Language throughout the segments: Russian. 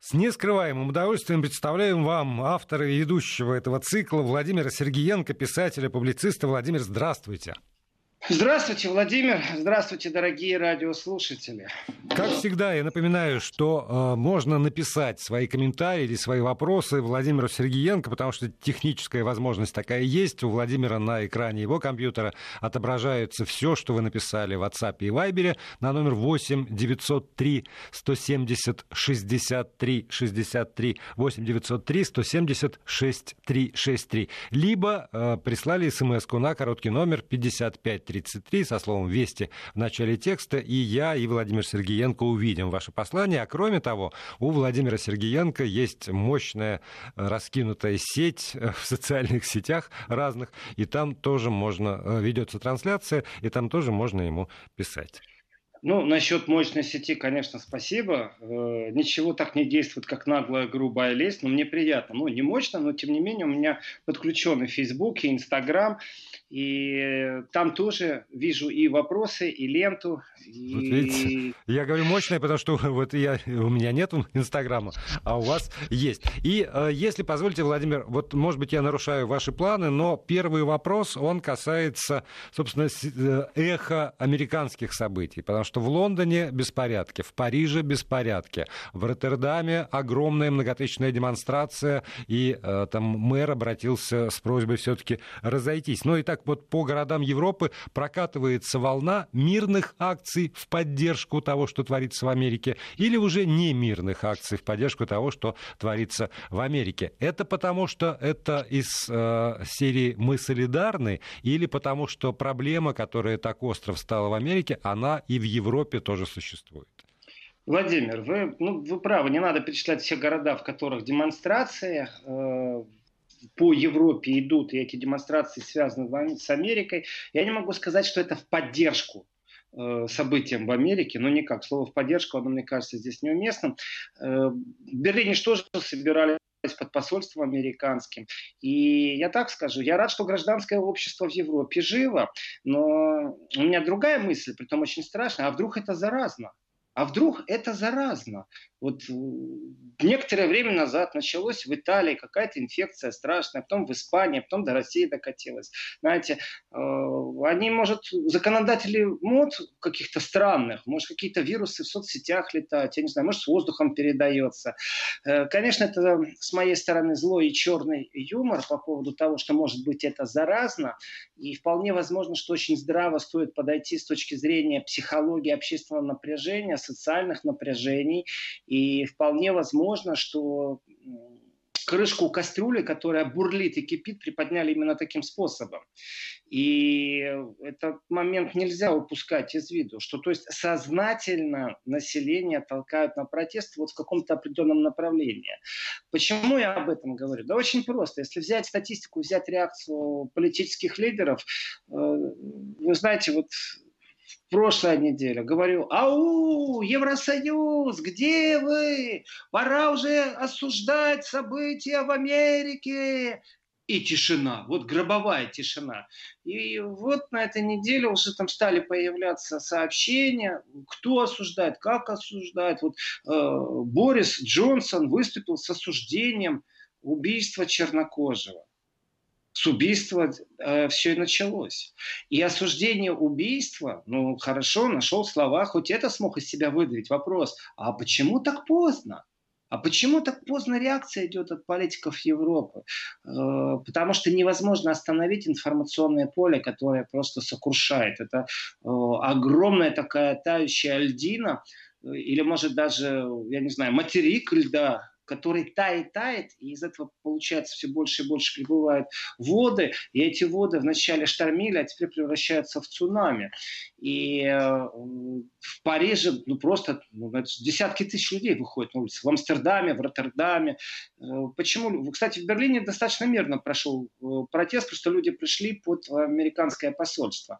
С нескрываемым удовольствием представляем вам автора и ведущего этого цикла Владимира Сергеенко, писателя, публициста. Владимир, здравствуйте. Здравствуйте, Владимир. Здравствуйте, дорогие радиослушатели. Как всегда, я напоминаю, что э, можно написать свои комментарии или свои вопросы Владимиру Сергеенко, потому что техническая возможность такая есть. У Владимира на экране его компьютера отображается все, что вы написали в WhatsApp и Viber на номер 8 903 170 63 63 8 903 170 63 63. Либо э, прислали смс на короткий номер 55 33 со словом «Вести» в начале текста, и я, и Владимир Сергеенко увидим ваше послание. А кроме того, у Владимира Сергеенко есть мощная э, раскинутая сеть э, в социальных сетях разных, и там тоже можно, э, ведется трансляция, и там тоже можно ему писать. Ну, насчет мощной сети, конечно, спасибо. Э, ничего так не действует, как наглая, грубая лесть, но мне приятно. Ну, не мощно, но тем не менее у меня подключены Facebook и Instagram. И там тоже вижу и вопросы, и ленту. И... Вот видите, я говорю мощное, потому что вот я, у меня нет Инстаграма, а у вас есть. И э, если позволите, Владимир, вот, может быть, я нарушаю ваши планы, но первый вопрос, он касается, собственно, э, эха американских событий, потому что в Лондоне беспорядки, в Париже беспорядки, в Роттердаме огромная многотысячная демонстрация, и э, там мэр обратился с просьбой все-таки разойтись. Ну и так вот по городам Европы прокатывается волна мирных акций в поддержку того, что творится в Америке, или уже не мирных акций в поддержку того, что творится в Америке. Это потому, что это из э, серии «Мы солидарны», или потому, что проблема, которая так остро встала в Америке, она и в Европе тоже существует? Владимир, вы, ну, вы правы, не надо перечислять все города, в которых демонстрации э, по Европе идут, и эти демонстрации связаны с Америкой. Я не могу сказать, что это в поддержку э, событиям в Америке, но никак. Слово в поддержку, оно, мне кажется, здесь неуместным. Э, в Берлине что же собирали под посольством американским. И я так скажу, я рад, что гражданское общество в Европе живо, но у меня другая мысль, при том очень страшная, а вдруг это заразно? А вдруг это заразно? Вот э, некоторое время назад началось в Италии какая-то инфекция страшная, потом в Испании, потом до России докатилась. Знаете, э, они, может, законодатели мод каких-то странных, может, какие-то вирусы в соцсетях летают, я не знаю, может, с воздухом передается. Э, конечно, это с моей стороны злой и черный юмор по поводу того, что, может быть, это заразно, и вполне возможно, что очень здраво стоит подойти с точки зрения психологии общественного напряжения, социальных напряжений и вполне возможно, что крышку кастрюли, которая бурлит и кипит, приподняли именно таким способом. И этот момент нельзя упускать из виду, что то есть сознательно население толкают на протест вот в каком-то определенном направлении. Почему я об этом говорю? Да очень просто. Если взять статистику, взять реакцию политических лидеров, э, вы знаете, вот прошлая неделя. Говорю, ау, Евросоюз, где вы? Пора уже осуждать события в Америке. И тишина, вот гробовая тишина. И вот на этой неделе уже там стали появляться сообщения, кто осуждает, как осуждает. Вот э, Борис Джонсон выступил с осуждением убийства чернокожего с убийства э, все и началось. И осуждение убийства, ну хорошо, нашел слова, хоть это смог из себя выдавить. Вопрос, а почему так поздно? А почему так поздно реакция идет от политиков Европы? Э, потому что невозможно остановить информационное поле, которое просто сокрушает. Это э, огромная такая тающая льдина, э, или может даже, я не знаю, материк льда, который тает, тает, и из этого получается все больше и больше прибывают воды, и эти воды вначале штормили, а теперь превращаются в цунами. И э, в Париже ну, просто ну, десятки тысяч людей выходят на улицы. В Амстердаме, в Роттердаме. Э, почему? Кстати, в Берлине достаточно мирно прошел э, протест, потому что люди пришли под американское посольство.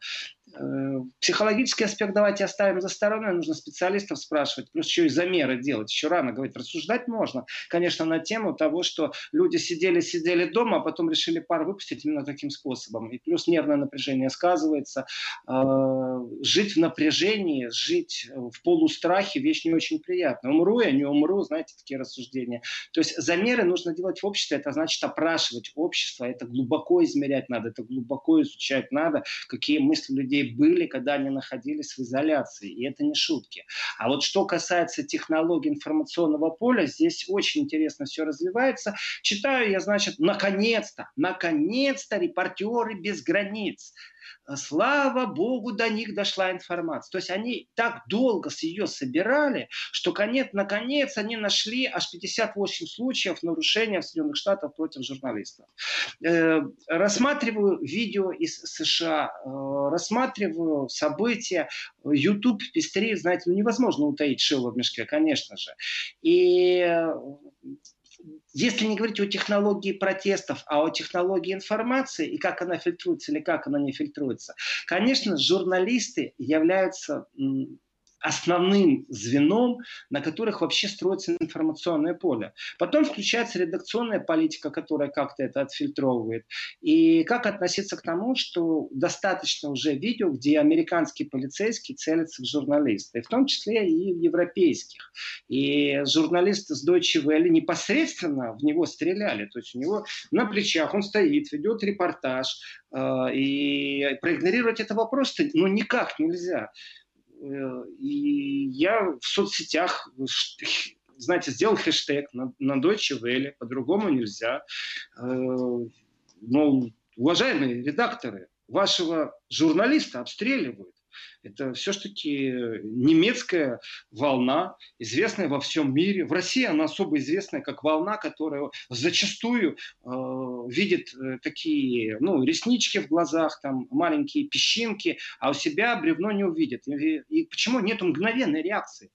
Э, психологический аспект давайте оставим за стороной, нужно специалистов спрашивать, плюс еще и замеры делать. Еще рано говорить, рассуждать можно, конечно, на тему того, что люди сидели-сидели дома, а потом решили пар выпустить именно таким способом. И плюс нервное напряжение сказывается. Э, жить в напряжении, жить в полустрахе вещь не очень приятная. Умру я, не умру, знаете, такие рассуждения. То есть замеры нужно делать в обществе, это значит опрашивать общество, это глубоко измерять надо, это глубоко изучать надо, какие мысли людей были, когда они находились в изоляции. И это не шутки. А вот что касается технологий информационного поля, здесь очень интересно все развивается. Читаю я, значит, наконец-то, наконец-то репортеры без границ слава богу, до них дошла информация. То есть они так долго с ее собирали, что конец, наконец они нашли аж 58 случаев нарушения в Соединенных Штатах против журналистов. Э, рассматриваю видео из США, э, рассматриваю события. YouTube пестрит, знаете, ну невозможно утаить шило в мешке, конечно же. И если не говорить о технологии протестов, а о технологии информации и как она фильтруется или как она не фильтруется, конечно, журналисты являются основным звеном, на которых вообще строится информационное поле. Потом включается редакционная политика, которая как-то это отфильтровывает. И как относиться к тому, что достаточно уже видео, где американские полицейские целятся в журналиста, и в том числе и в европейских. И журналисты с Deutsche Welle непосредственно в него стреляли. То есть у него на плечах он стоит, ведет репортаж, э, и проигнорировать это вопрос ну, никак нельзя. Э, и я в соцсетях, знаете, сделал хэштег на, на Deutsche Welle, по-другому нельзя. Мол, э, уважаемые редакторы, вашего журналиста обстреливают. Это все-таки немецкая волна, известная во всем мире. В России она особо известная как волна, которая зачастую э, видит э, такие ну, реснички в глазах, там, маленькие песчинки, а у себя бревно не увидит. И, и почему нет мгновенной реакции?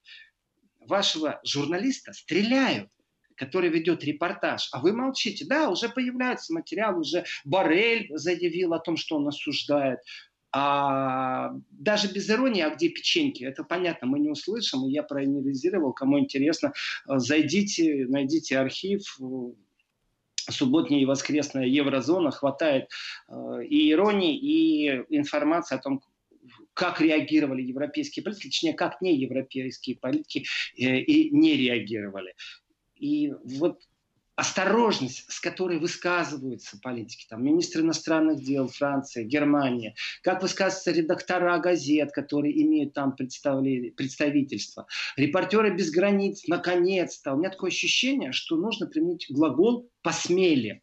Вашего журналиста стреляют который ведет репортаж, а вы молчите. Да, уже появляется материал, уже Барель заявил о том, что он осуждает. А даже без иронии, а где печеньки, это понятно, мы не услышим, и я проанализировал, кому интересно, э, зайдите, найдите архив, э, субботняя и воскресная еврозона, хватает э, и иронии, и информации о том, как реагировали европейские политики, точнее, как не европейские политики и не реагировали. И вот осторожность, с которой высказываются политики, там, министры иностранных дел Франции, Германия, как высказываются редактора газет, которые имеют там представительство, репортеры без границ, наконец-то. У меня такое ощущение, что нужно применить глагол «посмели»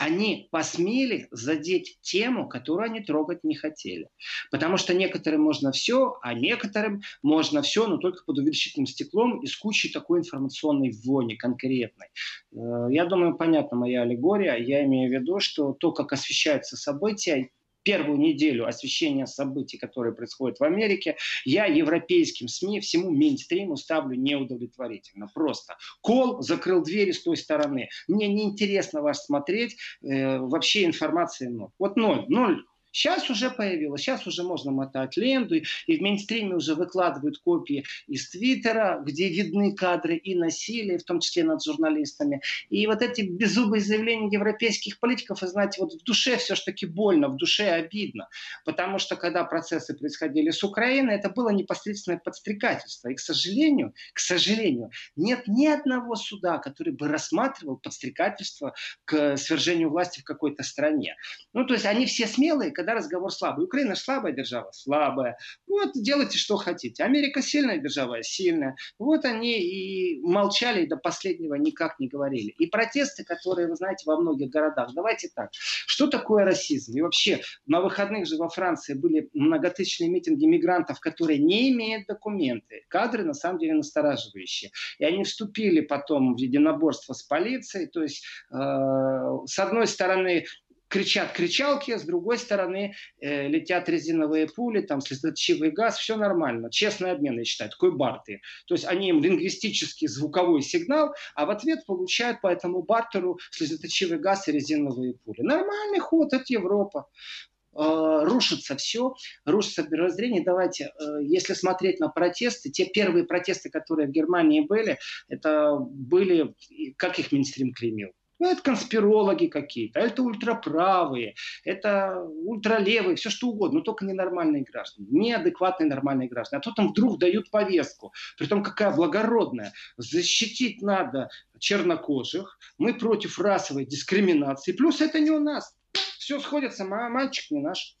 они посмели задеть тему, которую они трогать не хотели. Потому что некоторым можно все, а некоторым можно все, но только под увеличительным стеклом и с кучей такой информационной вони конкретной. Э, я думаю, понятна моя аллегория. Я имею в виду, что то, как освещаются события, первую неделю освещения событий, которые происходят в Америке, я европейским СМИ, всему мейнстриму ставлю неудовлетворительно. Просто кол закрыл двери с той стороны. Мне неинтересно вас смотреть, э, вообще информации ноль. Вот ноль, ноль Сейчас уже появилось, сейчас уже можно мотать ленту, и в мейнстриме уже выкладывают копии из Твиттера, где видны кадры и насилия, в том числе над журналистами. И вот эти беззубые заявления европейских политиков, вы знаете, вот в душе все-таки больно, в душе обидно. Потому что когда процессы происходили с Украиной, это было непосредственное подстрекательство. И, к сожалению, к сожалению, нет ни одного суда, который бы рассматривал подстрекательство к свержению власти в какой-то стране. Ну, то есть они все смелые, когда разговор слабый. Украина слабая держава, слабая. Вот делайте, что хотите. Америка сильная держава, сильная. Вот они и молчали, до последнего никак не говорили. И протесты, которые, вы знаете, во многих городах. Давайте так. Что такое расизм? И вообще, на выходных же во Франции были многотысячные митинги мигрантов, которые не имеют документы. Кадры, на самом деле, настораживающие. И они вступили потом в единоборство с полицией. То есть, э, с одной стороны, кричат кричалки, с другой стороны э, летят резиновые пули, там слезоточивый газ, все нормально. Честный обмен, я считаю, такой барты. То есть они им лингвистический звуковой сигнал, а в ответ получают по этому бартеру слезоточивый газ и резиновые пули. Нормальный ход, это Европа. э, рушится все, рушится мировоззрение. Давайте, э, если смотреть на протесты, те первые протесты, которые в Германии были, это были, как их Минстрим клеймил? Ну, это конспирологи какие-то, это ультраправые, это ультралевые, все что угодно, но только ненормальные граждане, неадекватные нормальные граждане. А тут им вдруг дают повестку, при том какая благородная. Защитить надо чернокожих, мы против расовой дискриминации, плюс это не у нас, все сходится, мальчик не наш.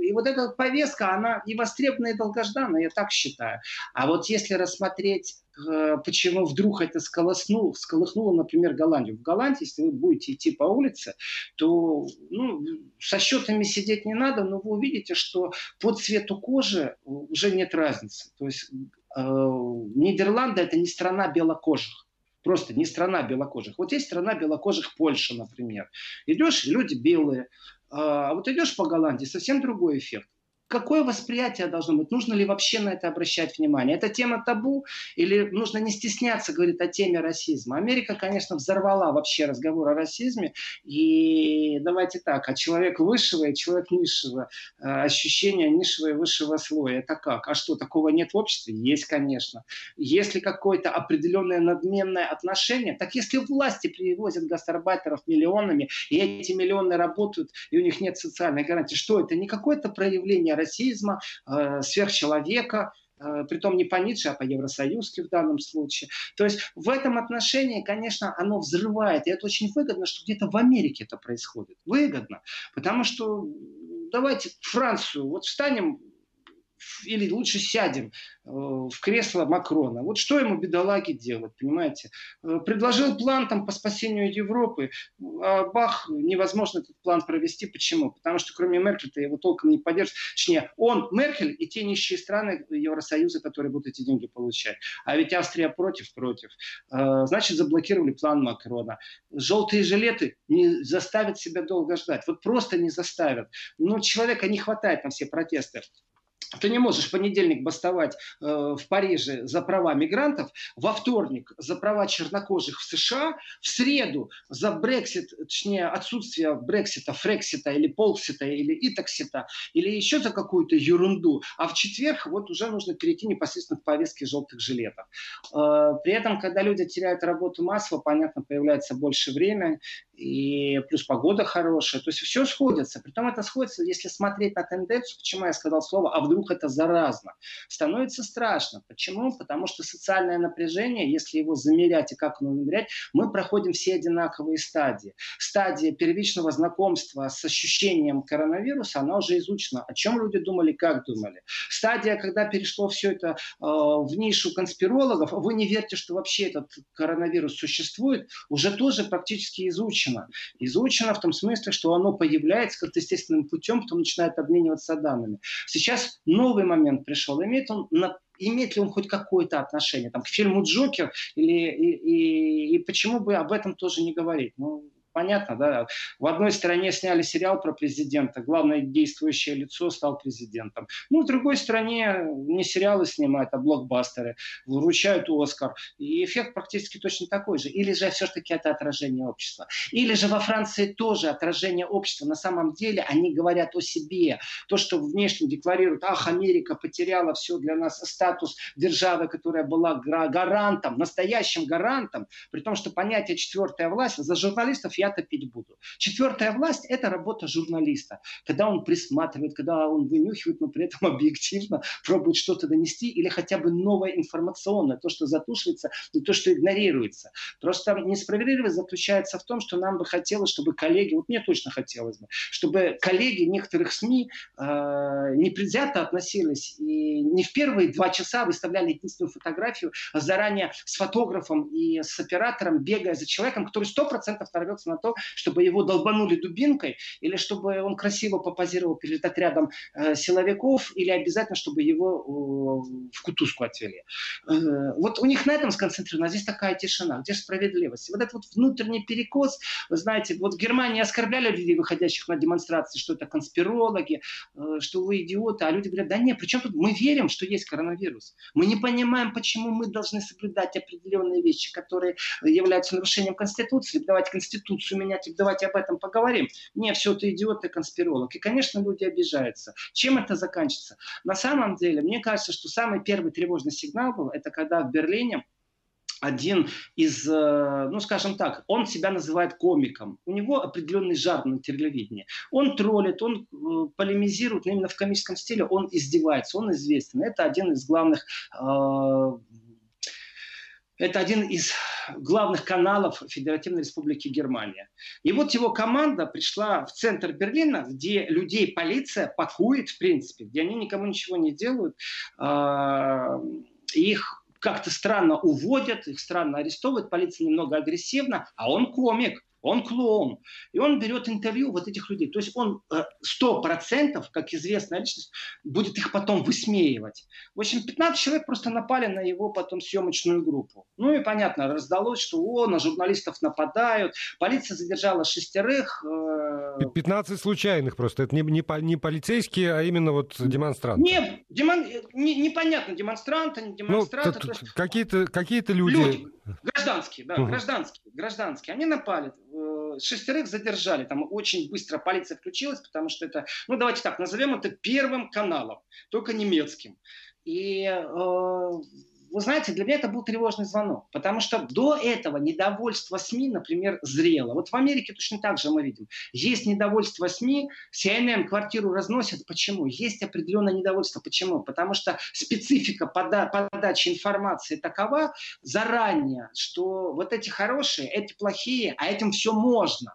И вот эта повестка, она и востребованная, и долгожданная, я так считаю. А вот если рассмотреть э, почему вдруг это сколоснуло, сколыхнуло, например, Голландию. В Голландии, если вы будете идти по улице, то ну, со счетами сидеть не надо, но вы увидите, что по цвету кожи уже нет разницы. То есть э, Нидерланды это не страна белокожих. Просто не страна белокожих. Вот есть страна белокожих Польша, например. Идешь, люди белые. А вот идешь по Голландии, совсем другой эффект какое восприятие должно быть? Нужно ли вообще на это обращать внимание? Это тема табу или нужно не стесняться говорить о теме расизма? Америка, конечно, взорвала вообще разговор о расизме. И давайте так, а человек высшего и человек низшего, э, ощущение низшего и высшего слоя, это как? А что, такого нет в обществе? Есть, конечно. Если какое-то определенное надменное отношение, так если власти привозят гастарбайтеров миллионами, и эти миллионы работают, и у них нет социальной гарантии, что это? Не какое-то проявление расизма, э, сверхчеловека, э, притом не по Ницше, а по Евросоюзке в данном случае. То есть в этом отношении, конечно, оно взрывает. И это очень выгодно, что где-то в Америке это происходит. Выгодно. Потому что давайте Францию, вот встанем или лучше сядем э, в кресло Макрона. Вот что ему, бедолаги, делать, понимаете? Э, предложил план там по спасению Европы, а бах, невозможно этот план провести. Почему? Потому что кроме Меркель-то его толком не поддержит. Точнее, он, Меркель и те нищие страны Евросоюза, которые будут эти деньги получать. А ведь Австрия против, против. Э, значит, заблокировали план Макрона. Желтые жилеты не заставят себя долго ждать. Вот просто не заставят. Но человека не хватает на все протесты. Ты не можешь в понедельник бастовать э, в Париже за права мигрантов, во вторник за права чернокожих в США, в среду за Брексит, точнее отсутствие Брексита, Фрексита или Полксита или Итоксита или еще за какую-то ерунду, а в четверг вот уже нужно перейти непосредственно к повестке желтых жилетов. Э, при этом, когда люди теряют работу массово, понятно, появляется больше времени, и плюс погода хорошая, то есть все сходится. Притом это сходится, если смотреть на тенденцию, почему я сказал слово, а вдруг это заразно, становится страшно. Почему? Потому что социальное напряжение, если его замерять и как оно замерять, мы проходим все одинаковые стадии. Стадия первичного знакомства с ощущением коронавируса, она уже изучена. О чем люди думали, как думали. Стадия, когда перешло все это э, в нишу конспирологов, вы не верьте, что вообще этот коронавирус существует, уже тоже практически изучено. Изучено в том смысле, что оно появляется как-то естественным путем, потом начинает обмениваться данными. Сейчас новый момент пришел. Имеет он имеет ли он хоть какое-то отношение там, к фильму «Джокер» или, и, и, и почему бы об этом тоже не говорить? Ну, понятно, да. В одной стране сняли сериал про президента, главное действующее лицо стал президентом. Ну, в другой стране не сериалы снимают, а блокбастеры, вручают Оскар. И эффект практически точно такой же. Или же все-таки это отражение общества. Или же во Франции тоже отражение общества. На самом деле они говорят о себе. То, что внешне декларируют, ах, Америка потеряла все для нас, статус державы, которая была гарантом, настоящим гарантом, при том, что понятие четвертая власть за журналистов я топить буду. Четвертая власть – это работа журналиста. Когда он присматривает, когда он вынюхивает, но при этом объективно пробует что-то донести или хотя бы новое информационное, то, что затушивается и то, что игнорируется. Просто несправедливость заключается в том, что нам бы хотелось, чтобы коллеги, вот мне точно хотелось бы, чтобы коллеги некоторых СМИ э, непредвзято относились и не в первые два часа выставляли единственную фотографию, а заранее с фотографом и с оператором, бегая за человеком, который сто процентов нарвется на то, чтобы его долбанули дубинкой, или чтобы он красиво попозировал перед отрядом э, силовиков, или обязательно, чтобы его э, в кутузку отвели. Э, вот у них на этом сконцентрировано, а здесь такая тишина, где справедливость. Вот этот вот внутренний перекос, вы знаете, вот в Германии оскорбляли людей, выходящих на демонстрации, что это конспирологи, э, что вы идиоты, а люди говорят, да нет, причем тут мы верим, что есть коронавирус. Мы не понимаем, почему мы должны соблюдать определенные вещи, которые являются нарушением Конституции, давать Конституцию Конституцию менять, так давайте об этом поговорим. Не, все, ты идиот, ты конспиролог. И, конечно, люди обижаются. Чем это заканчивается? На самом деле, мне кажется, что самый первый тревожный сигнал был, это когда в Берлине один из, э, ну скажем так, он себя называет комиком. У него определенный жар на телевидении. Он троллит, он э, полемизирует, но именно в комическом стиле он издевается, он известен. Это один из главных э, это один из главных каналов Федеративной Республики Германия. И вот его команда пришла в центр Берлина, где людей полиция пакует, в принципе, где они никому ничего не делают. Их как-то странно уводят, их странно арестовывают, полиция немного агрессивна, а он комик он клоун. И он берет интервью вот этих людей. То есть он э, сто процентов, как известная личность, будет их потом высмеивать. В общем, 15 человек просто напали на его потом съемочную группу. Ну и понятно, раздалось, что о, на журналистов нападают. Полиция задержала шестерых. 15 э, случайных просто. Это не, не, не полицейские, а именно вот демонстранты. Не, демон... не, непонятно, демонстранты, не демонстранты. Ну, какие-то, какие-то люди... люди Гражданские, да, угу. гражданские, гражданские. Они напали, э, шестерых задержали, там очень быстро полиция включилась, потому что это, ну давайте так, назовем это первым каналом, только немецким. И э, вы знаете, для меня это был тревожный звонок, потому что до этого недовольство СМИ, например, зрело. Вот в Америке точно так же мы видим. Есть недовольство СМИ, CNN квартиру разносят. Почему? Есть определенное недовольство. Почему? Потому что специфика пода подачи информации такова заранее, что вот эти хорошие, эти плохие, а этим все можно.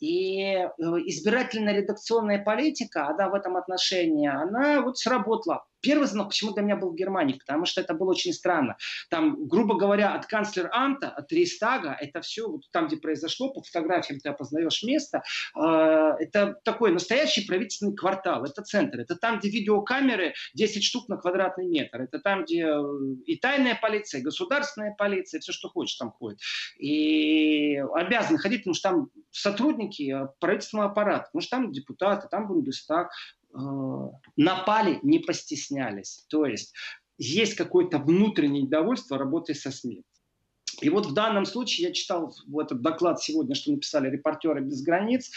И э, избирательная редакционная политика, она в этом отношении, она вот сработала. Первый звонок почему для меня был в Германии, потому что это было очень странно. Там, грубо говоря, от канцлера Амта, от Рейстага, это все вот там, где произошло, по фотографиям ты опознаешь место, э, это такой настоящий правительственный квартал, это центр, это там, где видеокамеры 10 штук на квадратный метр, это там, где э, и тайная полиция, и государственная полиция, все, что хочешь, там ходит. И обязаны ходить, потому что там сотрудники э, правительственного аппарата, потому что там депутаты, там Бундестаг, напали, не постеснялись. То есть есть какое-то внутреннее недовольство работой со СМИ. И вот в данном случае я читал вот этот доклад сегодня, что написали репортеры без границ.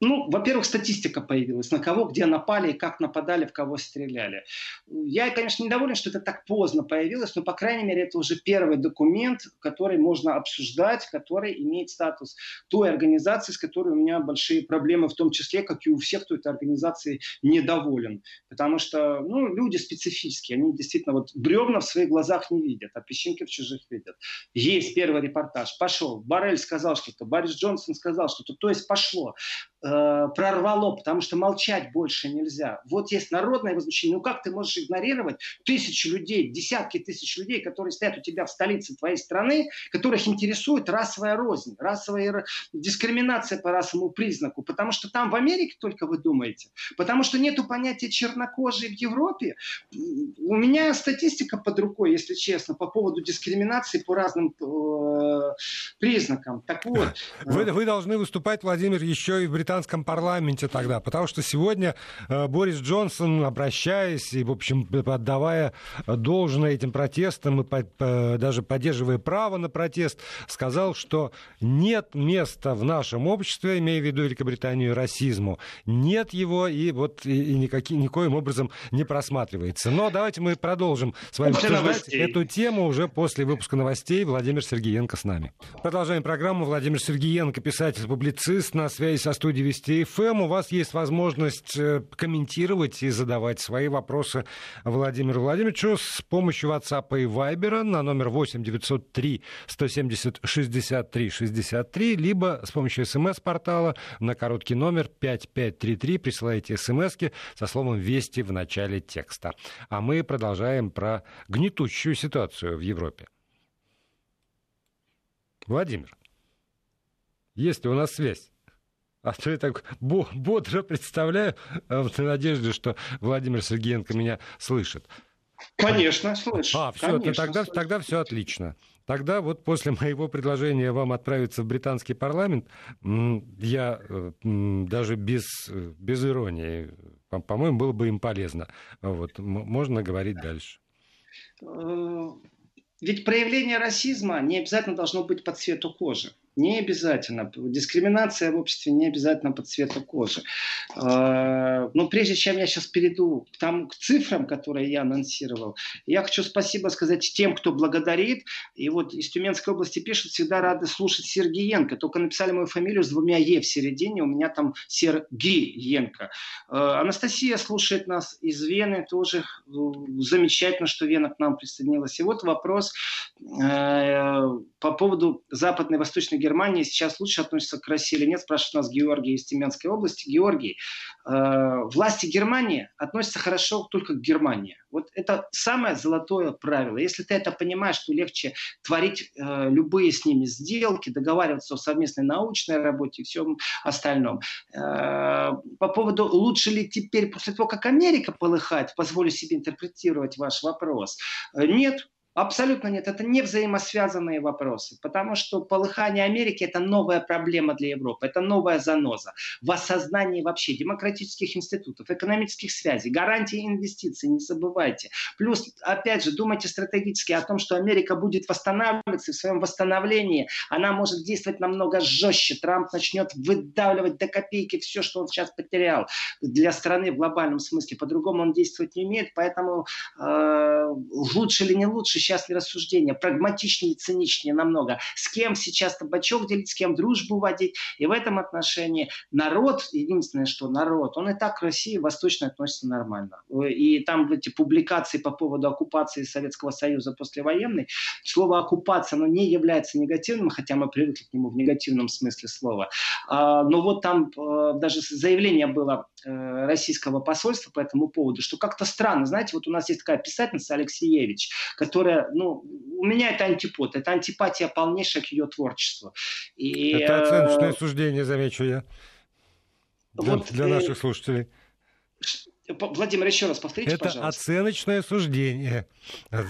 Ну, во-первых, статистика появилась, на кого где напали, как нападали, в кого стреляли. Я, конечно, недоволен, что это так поздно появилось, но, по крайней мере, это уже первый документ, который можно обсуждать, который имеет статус той организации, с которой у меня большие проблемы, в том числе, как и у всех, кто этой организации недоволен. Потому что, ну, люди специфические, они действительно вот бревна в своих глазах не видят, а песчинки в чужих видят. Есть первый репортаж, пошел. Барель сказал что-то, Борис Джонсон сказал что-то, то есть пошло. Э, прорвало, потому что молчать больше нельзя. Вот есть народное возмущение. Ну как ты можешь игнорировать тысячи людей, десятки тысяч людей, которые стоят у тебя в столице твоей страны, которых интересует расовая рознь, расовая дискриминация по расовому признаку. Потому что там в Америке только вы думаете. Потому что нету понятия чернокожие в Европе. У меня статистика под рукой, если честно, по поводу дискриминации по разным э, признакам. Так вот. Вы, вы должны выступать, Владимир, еще и в Британии британском парламенте тогда, потому что сегодня э, Борис Джонсон, обращаясь и, в общем, отдавая должное этим протестам и даже поддерживая право на протест, сказал, что нет места в нашем обществе, имея в виду Великобританию, расизму. Нет его и вот и, и никаким, никоим образом не просматривается. Но давайте мы продолжим с вами обсуждать эту тему уже после выпуска новостей. Владимир Сергеенко с нами. Продолжаем программу. Владимир Сергеенко, писатель-публицист, на связи со студией Вести ФМ. У вас есть возможность э, комментировать и задавать свои вопросы Владимиру Владимировичу с помощью WhatsApp и Viber на номер 8 903 170 63 63, либо с помощью смс-портала на короткий номер 5533 присылаете смс со словом «Вести» в начале текста. А мы продолжаем про гнетущую ситуацию в Европе. Владимир, есть ли у нас связь? А то я так бодро представляю, э, в надежде, что Владимир Сергеенко меня слышит. Конечно, слышу. А, все, Конечно, тогда, слышу. тогда все отлично. Тогда вот после моего предложения вам отправиться в британский парламент, я э, даже без, без иронии, по-моему, было бы им полезно. Вот, можно говорить дальше. Э, ведь проявление расизма не обязательно должно быть по цвету кожи. Не обязательно. Дискриминация в обществе не обязательно по цвету кожи. А, но прежде чем я сейчас перейду к, там, к цифрам, которые я анонсировал, я хочу спасибо сказать тем, кто благодарит. И вот из Тюменской области пишут, всегда рады слушать Сергеенко. Только написали мою фамилию с двумя «е» в середине, у меня там Сергеенко. А, Анастасия слушает нас из Вены, тоже э, замечательно, что Вена к нам присоединилась. И вот вопрос э, по поводу Западной и Восточной Германия сейчас лучше относится к России или нет, спрашивает нас Георгий из Тюменской области. Георгий, э, власти Германии относятся хорошо только к Германии. Вот это самое золотое правило. Если ты это понимаешь, то легче творить э, любые с ними сделки, договариваться о совместной научной работе и всем остальном. Э, по поводу, лучше ли теперь после того, как Америка полыхает, позволю себе интерпретировать ваш вопрос. Э, нет, Абсолютно нет, это не взаимосвязанные вопросы, потому что полыхание Америки – это новая проблема для Европы, это новая заноза в осознании вообще демократических институтов, экономических связей, гарантии инвестиций, не забывайте. Плюс, опять же, думайте стратегически о том, что Америка будет восстанавливаться, и в своем восстановлении она может действовать намного жестче. Трамп начнет выдавливать до копейки все, что он сейчас потерял для страны в глобальном смысле. По-другому он действовать не умеет, поэтому э, лучше или не лучше, сейчас не рассуждение, прагматичнее циничнее намного. С кем сейчас табачок делить, с кем дружбу водить. И в этом отношении народ, единственное, что народ, он и так к России восточно относится нормально. И там эти публикации по поводу оккупации Советского Союза послевоенной, слово оккупация, оно не является негативным, хотя мы привыкли к нему в негативном смысле слова. А, но вот там э, даже заявление было э, российского посольства по этому поводу, что как-то странно, знаете, вот у нас есть такая писательница Алексеевич, которая ну, у меня это антипод, это антипатия полнейшая к ее творчеству. И, это оценочное э... суждение, замечу я, для, вот, для наших э... слушателей. Владимир, еще раз повторите, это пожалуйста. Оценочное суждение.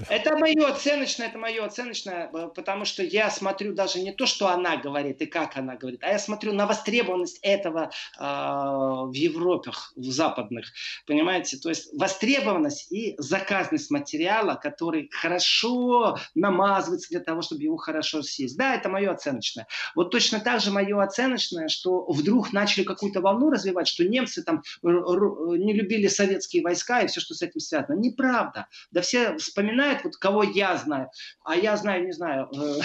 Это мое оценочное, это мое оценочное, э, потому что я смотрю даже не то, что она говорит и как она говорит, а я смотрю на востребованность этого э, в Европе, в западных, понимаете? То есть востребованность и заказность материала, который хорошо намазывается для того, чтобы его хорошо съесть. Да, это мое оценочное. Вот точно так же мое оценочное, что вдруг начали какую-то волну развивать, что немцы там не любили были советские войска и все, что с этим связано. Неправда. Да все вспоминают, вот кого я знаю, а я знаю, не знаю, э,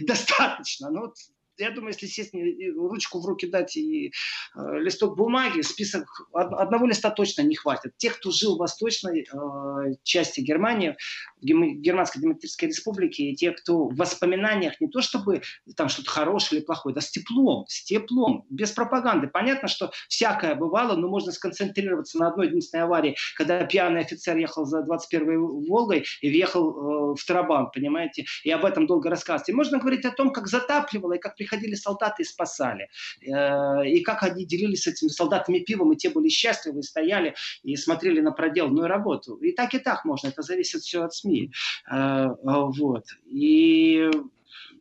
достаточно. Ну, я думаю, если сесть, ручку в руки дать и э, листок бумаги, список одного листа точно не хватит. Тех, кто жил в восточной э, части Германии, в Германской Демократической Республике, и те, кто в воспоминаниях не то чтобы там что-то хорошее или плохое, да с теплом, с теплом, без пропаганды. Понятно, что всякое бывало, но можно сконцентрироваться на одной единственной аварии, когда пьяный офицер ехал за 21-й Волгой и въехал э, в Тарабан, понимаете, и об этом долго рассказывать. И можно говорить о том, как затапливало и как приходили солдаты и спасали. Э, и как они делились с этими солдатами пивом, и те были счастливы, и стояли и смотрели на проделанную работу. И так и так можно, это зависит все от СМИ. Э, вот. И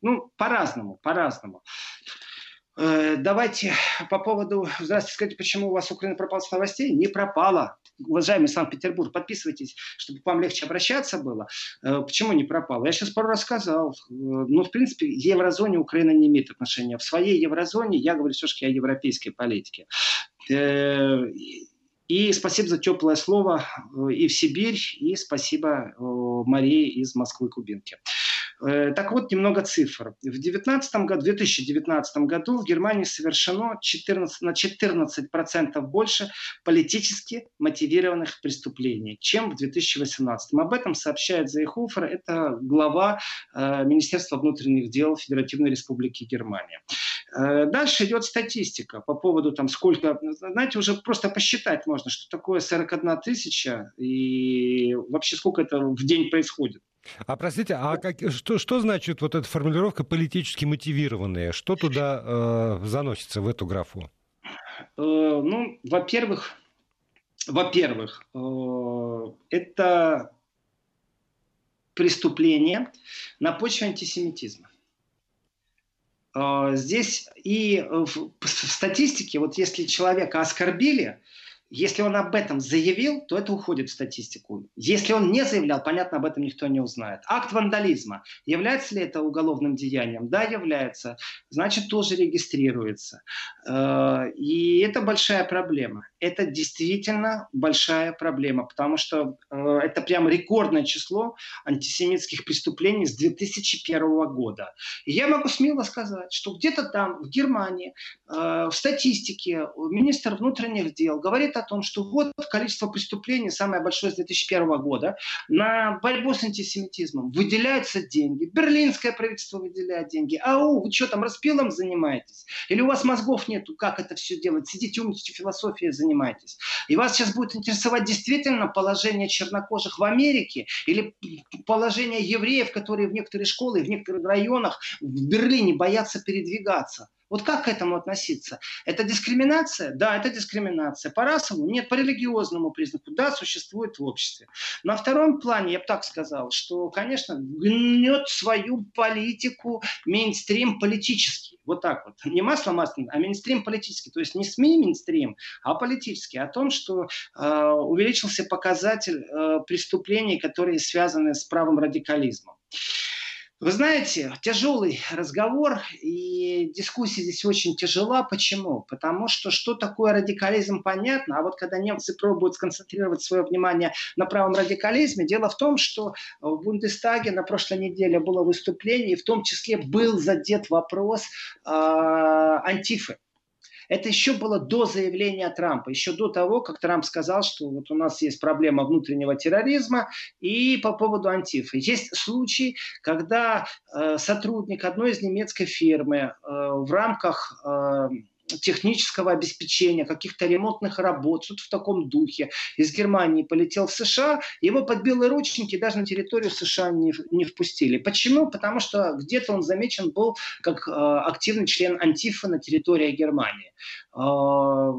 ну, по-разному, по-разному. Э, давайте по поводу... Здравствуйте, скажите, почему у вас Украина пропала с новостей? Не пропала. Уважаемый Санкт-Петербург, подписывайтесь, чтобы вам легче обращаться было. Э, почему не пропала? Я сейчас пару раз сказал. Э, ну, в принципе, в еврозоне Украина не имеет отношения. В своей еврозоне я говорю все-таки о европейской политике. И спасибо за теплое слово и в Сибирь, и спасибо Марии из Москвы Кубинки. Э, так вот, немного цифр. В 2019 году, 2019 году в Германии совершено 14, на 14% больше политически мотивированных преступлений, чем в 2018. Об этом сообщает Зайхофер, это глава э, Министерства внутренних дел Федеративной Республики Германия. Э, дальше идет статистика по поводу там сколько, знаете, уже просто посчитать можно, что такое 41 тысяча и вообще сколько это в день происходит. А простите, а как, что, что значит вот эта формулировка политически мотивированные? Что туда э, заносится в эту графу? Э, ну, во-первых, во-первых, э, это преступление на почве антисемитизма. Э, здесь и в статистике, вот если человека оскорбили, Если он об этом заявил, то это уходит в статистику. Если он не заявлял, понятно, об этом никто не узнает. Акт вандализма. Является ли это уголовным деянием? Да, является. Значит, тоже регистрируется. Э, и это большая проблема. Это действительно большая проблема, потому что э, это прям рекордное число антисемитских преступлений с 2001 года. И я могу смело сказать, что где-то там, в Германии, э, в статистике министр внутренних дел говорит о том, что вот количество преступлений самое большое с 2001 года. На борьбу с антисемитизмом выделяются деньги. Берлинское правительство выделяет деньги. Ау, вы что там распилом занимаетесь? Или у вас мозгов нету, как это все делать? Сидите умничайте, философией занимаетесь. И вас сейчас будет интересовать действительно положение чернокожих в Америке или положение евреев, которые в некоторые школы, в некоторых районах в Берлине боятся передвигаться. Вот как к этому относиться? Это дискриминация? Да, это дискриминация. По расовому? Нет, по религиозному признаку. Да, существует в обществе. На втором плане, я бы так сказал, что, конечно, гнет свою политику мейнстрим политический. Вот так вот. Не масло масляное, а мейнстрим политический. То есть не СМИ мейнстрим, а политический. О том, что э, увеличился показатель э, преступлений, которые связаны с правым радикализмом. Вы знаете, тяжелый разговор, и дискуссия здесь очень тяжела. Почему? Потому что что такое радикализм, понятно, а вот когда немцы пробуют сконцентрировать свое внимание на правом радикализме, дело в том, что в Бундестаге на прошлой неделе было выступление, и в том числе был задет вопрос э, антифы. Это еще было до заявления Трампа, еще до того, как Трамп сказал, что вот у нас есть проблема внутреннего терроризма и по поводу антифы. Есть случаи, когда э, сотрудник одной из немецкой фирмы э, в рамках э, технического обеспечения, каких-то ремонтных работ, что-то в таком духе. Из Германии полетел в США, его под белые ручники даже на территорию США не, не впустили. Почему? Потому что где-то он замечен был как э, активный член антифа на территории Германии. Э,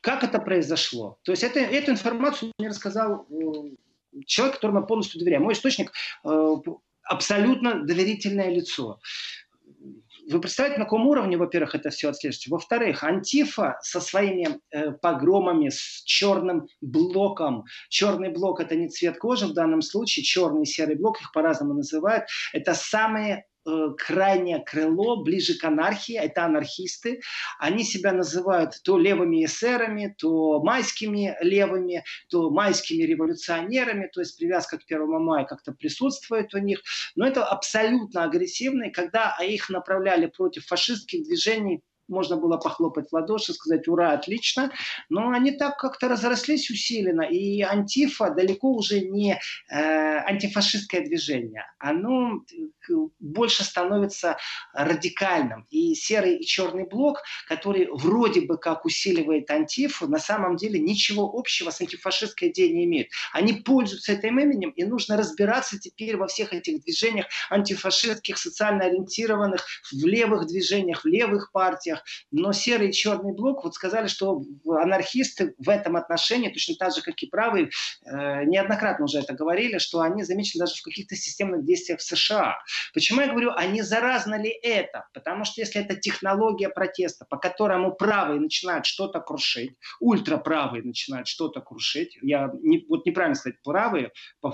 как это произошло? То есть это, эту информацию мне рассказал э, человек, которому я полностью доверяю. Мой источник э, абсолютно доверительное лицо вы представляете, на каком уровне, во-первых, это все отслеживается. Во-вторых, Антифа со своими э, погромами, с черным блоком. Черный блок – это не цвет кожи в данном случае, черный и серый блок, их по-разному называют. Это самые крайнее крыло, ближе к анархии, это анархисты. Они себя называют то левыми эсерами, то майскими левыми, то майскими революционерами, то есть привязка к 1 мая как-то присутствует у них. Но это абсолютно агрессивные, когда их направляли против фашистских движений можно было похлопать в ладоши, сказать «Ура, отлично!», но они так как-то разрослись усиленно, и антифа далеко уже не э, антифашистское движение. Оно э, больше становится радикальным. И серый и черный блок, который вроде бы как усиливает антифу, на самом деле ничего общего с антифашистской идеей не имеет. Они пользуются этим именем, и нужно разбираться теперь во всех этих движениях антифашистских, социально ориентированных, в левых движениях, в левых партиях, партиях, но серый и черный блок вот сказали, что анархисты в этом отношении, точно так же, как и правые, э, неоднократно уже это говорили, что они замечены даже в каких-то системных действиях в США. Почему я говорю, а не заразно ли это? Потому что если это технология протеста, по которому правые начинают что-то крушить, ультраправые начинают что-то крушить, я не, вот неправильно сказать, правые, э,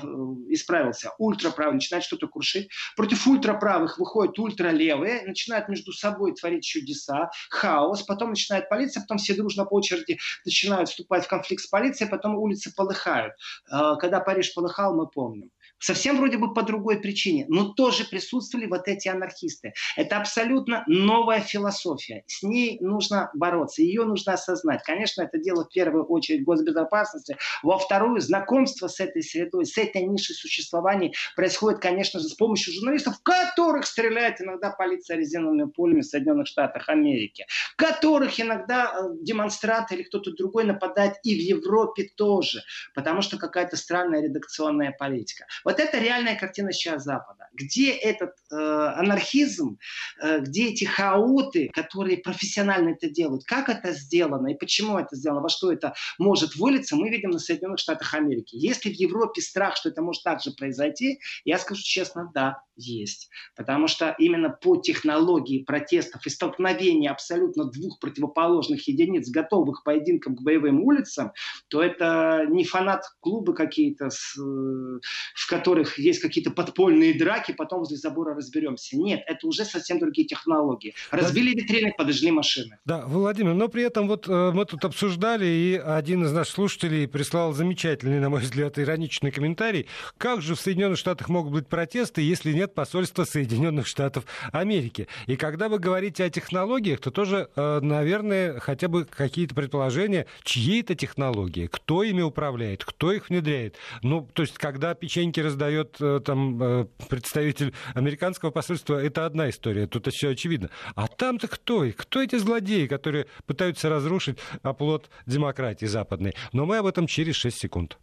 исправился, ультраправые начинают что-то крушить, против ультраправых выходят ультралевые, начинают между собой творить чудеса, хаос, потом начинает полиция, потом все дружно по очереди начинают вступать в конфликт с полицией, потом улицы полыхают. Э, когда Париж полыхал, мы помним совсем вроде бы по другой причине, но тоже присутствовали вот эти анархисты. Это абсолютно новая философия. С ней нужно бороться, ее нужно осознать. Конечно, это дело в первую очередь госбезопасности. Во вторую, знакомство с этой средой, с этой нишей существования происходит, конечно же, с помощью журналистов, которых стреляет иногда полиция резиновыми пулями в Соединенных Штатах Америки, которых иногда э, демонстранты или кто-то другой нападает и в Европе тоже, потому что какая-то странная редакционная политика. Вот это реальная картина сейчас Запада. Где этот э, анархизм, э, где эти хаоты, которые профессионально это делают, как это сделано и почему это сделано, во что это может вылиться, мы видим на Соединенных Штатах Америки. Если в Европе страх, что это может также произойти, я скажу честно, да, есть. Потому что именно по технологии протестов и столкновения абсолютно двух противоположных единиц, готовых к поединкам к боевым улицам, то это не фанат клубы какие-то, в которых есть какие-то подпольные драки, потом возле забора разберемся. Нет, это уже совсем другие технологии. Разбили витрины, подожгли машины. Да, Владимир, но при этом вот э, мы тут обсуждали, и один из наших слушателей прислал замечательный, на мой взгляд, ироничный комментарий. Как же в Соединенных Штатах могут быть протесты, если нет посольства Соединенных Штатов Америки? И когда вы говорите о технологиях, то тоже, э, наверное, хотя бы какие-то предположения, чьи это технологии, кто ими управляет, кто их внедряет. Ну, то есть, когда печеньки раздает э, там представитель американского посольства, это одна история, тут все очевидно. А там-то кто? Кто эти злодеи, которые пытаются разрушить оплот демократии западной? Но мы об этом через 6 секунд.